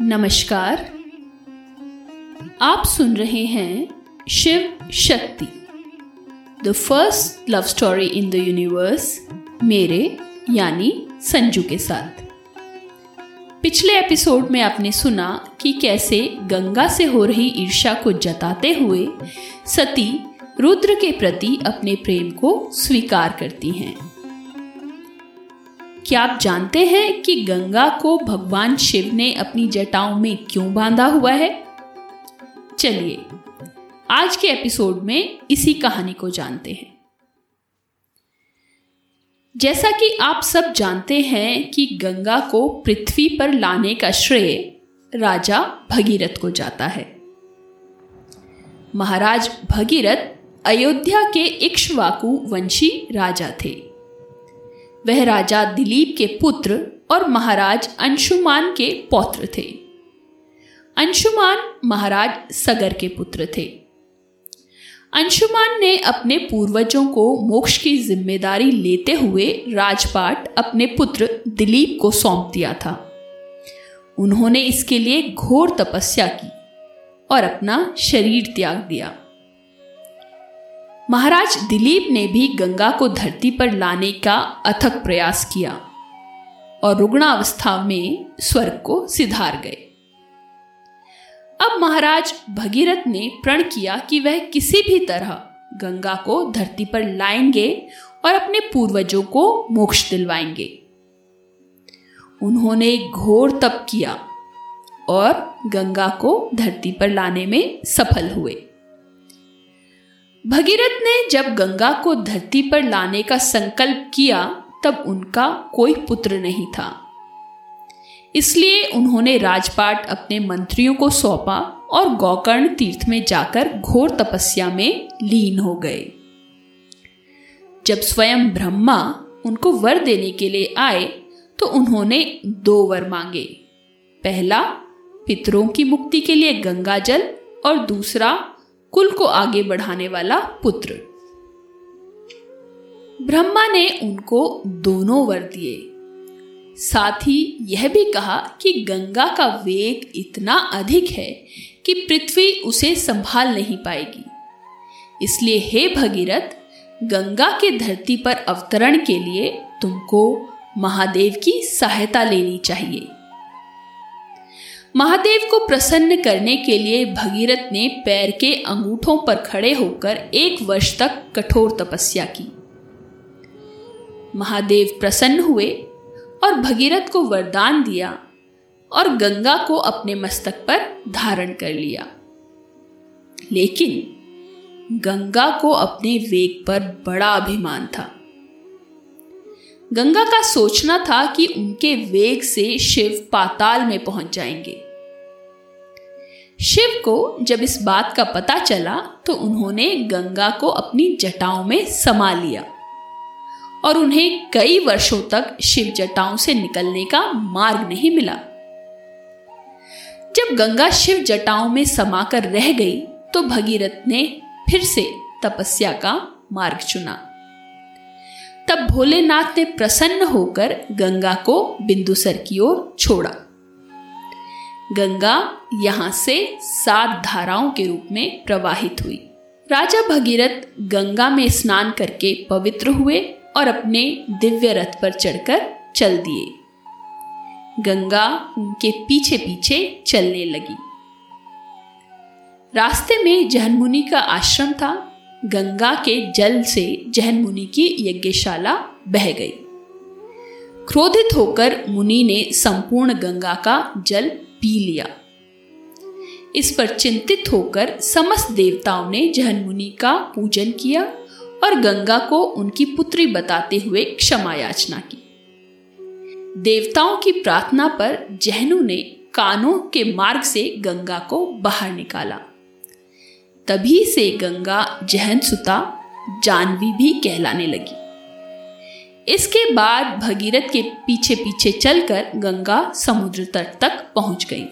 नमस्कार। आप सुन रहे हैं Shiv Shakti. The first love story in the universe मेरे यानी संजू के साथ। पिछले एपिसोड में आपने सुना कि कैसे गंगा से हो रही ईर्षा को जताते हुए सती रुद्र के प्रति अपने प्रेम को स्वीकार करती हैं। क्या आप जानते हैं कि गंगा को भगवान शिव ने अपनी जटाओं में क्यों बांधा हुआ है? चलिए, आज के एपिसोड में इसी कहानी को जानते हैं। जैसा कि आप सब जानते हैं कि गंगा को पृथ्वी पर लाने का श्रेय राजा भगीरथ को जाता है। महाराज भगीरथ अयोध्या के इक्ष्वाकु वंशी राजा थे। वह राजा दिलीप के पुत्र और महाराज अंशुमान के पौत्र थे। अंशुमान महाराज सगर के पुत्र थे। अंशुमान ने अपने पूर्वजों को मोक्ष की ज़िम्मेदारी लेते हुए राजपाट अपने पुत्र दिलीप को सौंप दिया था। उन्होंने इसके लिए घोर तपस्या की और अपना शरीर त्याग दिया। महाराज दिलीप ने भी गंगा को धरती पर लाने का अथक प्रयास किया और रुग्णावस्था में स्वर्ग को सिधार गए। अब महाराज भगीरथ ने प्रण किया कि वह किसी भी तरह गंगा को धरती पर लाएँगे और अपने पूर्वजों को मोक्ष दिलवाएँगे। उन्होंने घोर तप किया और गंगा को धरती पर लाने में सफल हुए। भगीरथ ने जब गंगा को धरती पर लाने का संकल्प किया, तब उनका कोई पुत्र नहीं था। इसलिए उन्होंने राजपाट अपने मंत्रियों को सौंपा और गौकर्ण तीर्थ में जाकर घोर तपस्या में लीन हो गए। जब स्वयं ब्रह्मा उनको वर देने के लिए आए तो उन्होंने दो वर मांगे। पहला, पितरों की मुक्ति के लिए गंगा जल और दूसरा कुल को आगे बढ़ाने वाला पुत्र। ब्रह्मा ने उनको दोनों वर दिए। साथ ही यह भी कहा कि गंगा का वेग इतना अधिक है कि पृथ्वी उसे संभाल नहीं पाएगी। इसलिए हे भगीरथ, गंगा के धरती पर अवतरण के लिए तुमको महादेव की सहायता लेनी चाहिए। महादेव को प्रसन्न करने के लिए भगीरथ ने पैर के अंगूठों पर खड़े होकर एक वर्ष तक कठोर तपस्या की। महादेव प्रसन्न हुए और भगीरथ को वरदान दिया और गंगा को अपने मस्तक पर धारण कर लिया। लेकिन गंगा को अपने वेग पर बड़ा अभिमान था। गंगा का सोचना था कि उनके वेग से शिव पाताल में पहुँच जाएँगे। शिव को जब इस बात का पता चला तो उन्होंने गंगा को अपनी जटाओं में समा लिया। और उन्हें कई वर्षों तक शिव जटाओं से निकलने का मार्ग नहीं मिला। जब गंगा शिव जटाओं में समाकर रह गई तो भगीरथ ने फिर से तपस्या का मार्ग चुना। तब भोलेनाथ ने प्रसन्न होकर गंगा को बिंदुसर की ओर छोड़ा। गंगा यहाँ से सात धाराओं के रूप में प्रवाहित हुई। राजा भगीरथ गंगा में स्नान करके पवित्र हुए और अपने दिव्य रथ पर चढ़कर चल दिए। गंगा उनके पीछे पीछे चलने लगी। रास्ते में जहन मुनि का आश्रम था। गंगा के जल से जहन मुनि की यज्ञशाला बह गई। क्रोधित होकर मुनि ने संपूर्ण गंगा का जल पी लिया। इस पर चिंतित होकर समस्त देवताओं ने जहन मुनि का पूजन किया और गंगा को उनकी पुत्री बताते हुए क्षमा याचना की। देवताओं की प्रार्थना पर जहनु ने कानों के मार्ग से गंगा को बाहर निकाला। तभी से गंगा जहन सुता, जानवी भी कहलाने लगी। इसके बाद भगीरथ के पीछे पीछे चलकर गंगा समुद्र तट तक पहुँच गई।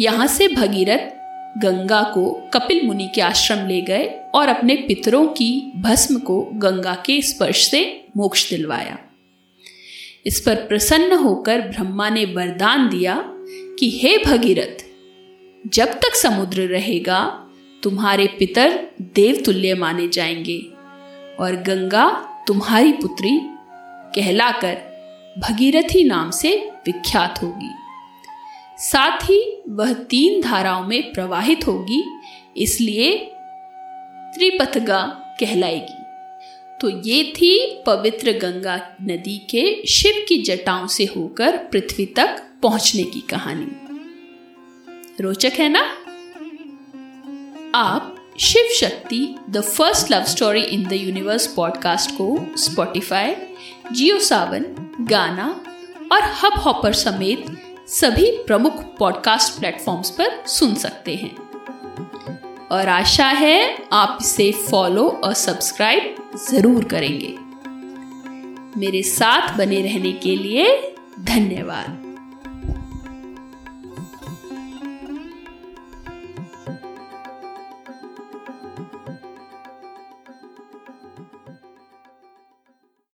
यहाँ से भगीरथ गंगा को कपिल मुनि के आश्रम ले गए और अपने पितरों की भस्म को गंगा के स्पर्श से मोक्ष दिलवाया। इस पर प्रसन्न होकर ब्रह्मा ने वरदान दिया कि हे भगीरथ, जब तक समुद्र रहेगा, तुम्हारे पितर देवतुल्य माने जाएँगे और गंगा तुम्हारी पुत्री कहलाकर भगीरथी नाम से विख्यात होगी। साथ ही वह तीन धाराओं में प्रवाहित होगी, इसलिए त्रिपथगा कहलाएगी। तो ये थी पवित्र गंगा नदी के शिव की जटाओं से होकर पृथ्वी तक पहुँचने की कहानी। रोचक है ना? आप Shiv Shakti the first love story in the universe podcast को स्पॉटिफाई जियो सावन गाना और हब हॉपर समेत सभी प्रमुख पॉडकास्ट प्लेटफॉर्म्स पर सुन सकते हैं। और आशा है आप इसे फॉलो और सब्सक्राइब ज़रूर करेंगे। मेरे साथ बने रहने के लिए धन्यवाद।